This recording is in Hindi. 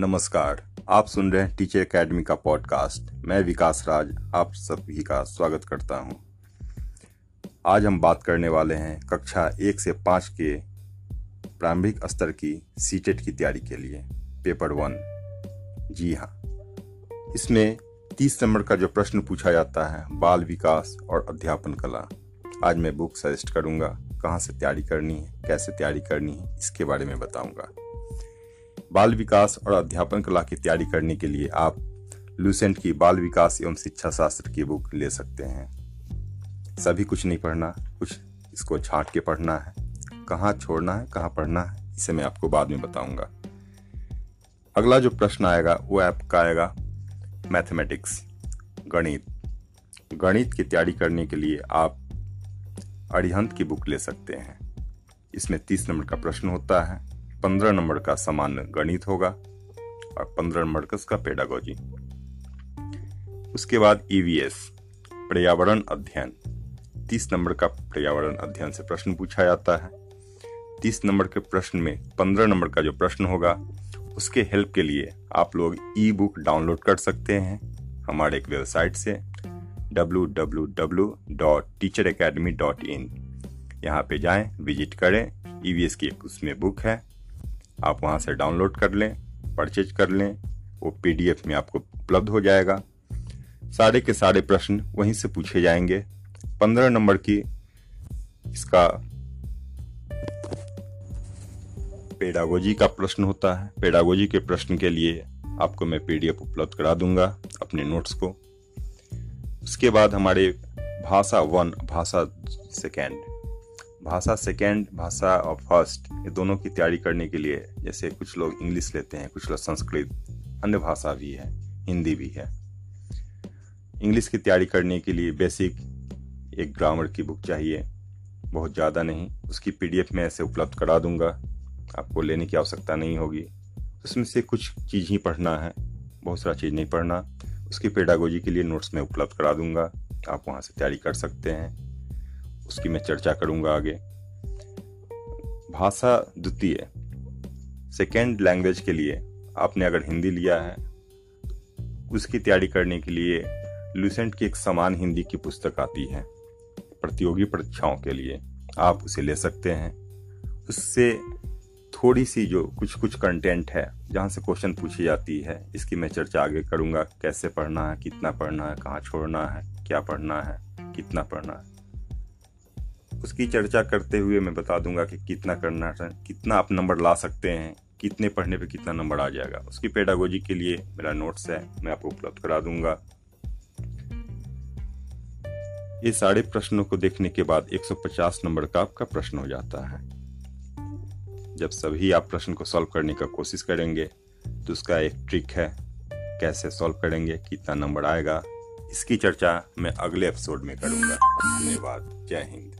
नमस्कार, आप सुन रहे हैं टीचर एकेडमी का पॉडकास्ट। मैं विकास राज, आप सभी का स्वागत करता हूँ। आज हम बात करने वाले हैं कक्षा एक से पाँच के प्रारंभिक स्तर की सीटेट की तैयारी के लिए। Paper one. जी हाँ। इसमें तीस नंबर का जो प्रश्न पूछा जाता है, बाल विकास और अध्यापन कला। आज मैं बुक सजेस्ट करूँगा कहाँ से तैयारी करनी है, कैसे तैयारी करनी है, इसके बारे में बताऊँगा। बाल विकास और अध्यापन कला की तैयारी करने के लिए आप लूसेंट की बाल विकास एवं शिक्षा शास्त्र की बुक ले सकते हैं। सभी कुछ नहीं पढ़ना, कुछ इसको छाट के पढ़ना है। कहाँ छोड़ना है, कहाँ पढ़ना है, इसे मैं आपको बाद में बताऊँगा। अगला जो प्रश्न आएगा, वो आपका आएगा मैथमेटिक्स, गणित। गणित की तैयारी करने के लिए आप अरिहंत की बुक ले सकते हैं। इसमें तीस नंबर का प्रश्न होता है। पंद्रह नंबर का सामान्य गणित होगा और पंद्रह नंबर का उसका पेडागोजी। उसके बाद ईवीएस पर्यावरण अध्ययन। तीस नंबर का पर्यावरण अध्ययन से प्रश्न पूछा जाता है। तीस नंबर के प्रश्न में पंद्रह नंबर का जो प्रश्न होगा, उसके हेल्प के लिए आप लोग ई बुक डाउनलोड कर सकते हैं हमारे एक वेबसाइट से www.teacheracademy.in यहाँ पे जाएँ, विज़िट करें ईवीएस की एक उसमें बुक है। आप वहाँ से डाउनलोड कर लें परचेज कर लें, वो पीडीएफ में आपको उपलब्ध हो जाएगा। सारे के सारे प्रश्न वहीं से पूछे जाएँगे। पंद्रह नंबर की इसका पेडागोजी का प्रश्न होता है। पेडागोजी के प्रश्न के लिए आपको मैं पीडीएफ उपलब्ध करा दूँगा अपने नोट्स को। उसके बाद हमारे भाषा वन, भाषा सेकेंड भाषा सेकेंड भाषा और फ़र्स्ट ये दोनों की तैयारी करने के लिए जैसे कुछ लोग इंग्लिश लेते हैं, कुछ लोग संस्कृत, अन्य भाषा भी है, हिंदी भी है। इंग्लिश की तैयारी करने के लिए बेसिक एक ग्रामर की बुक चाहिए, बहुत ज़्यादा नहीं, उसकी पीडीएफ में ऐसे उपलब्ध करा दूँगा, आपको लेने की आवश्यकता नहीं होगी। उसमें से कुछ चीज़ ही पढ़ना है, बहुत सारा चीज़ नहीं पढ़ना, उसकी पेडागोजी के लिए नोट्स में उपलब्ध करा दूँगा, आप वहाँ से तैयारी कर सकते हैं। उसकी मैं चर्चा करूँगा आगे। भाषा द्वितीय। सेकेंड लैंग्वेज के लिए आपने अगर हिंदी लिया है, उसकी तैयारी करने के लिए लूसेंट की एक समान हिंदी की पुस्तक आती है, प्रतियोगी परीक्षाओं के लिए। आप उसे ले सकते हैं। उससे थोड़ी सी जो कुछ कुछ कंटेंट है, जहाँ से क्वेश्चन पूछी जाती है, इसकी मैं चर्चा आगे करूँगा। कैसे पढ़ना है, कितना पढ़ना है, कहाँ छोड़ना है, क्या पढ़ना है, कितना पढ़ना है। उसकी चर्चा करते हुए मैं बता दूँगा कि कितना करना है कितना आप नंबर ला सकते हैं कितने पढ़ने पे कितना नंबर आ जाएगा। उसकी पेडागोजी के लिए मेरा नोट्स है मैं आपको उपलब्ध करा दूँगा। ये सारे प्रश्नों को देखने के बाद 150 नंबर का आपका प्रश्न हो जाता है। जब सभी आप प्रश्न को सॉल्व करने का कोशिश करेंगे तो उसका एक ट्रिक है कैसे सॉल्व करेंगे कितना नंबर आएगा इसकी चर्चा मैं अगले एपिसोड में करूँगा। धन्यवाद। जय हिंद।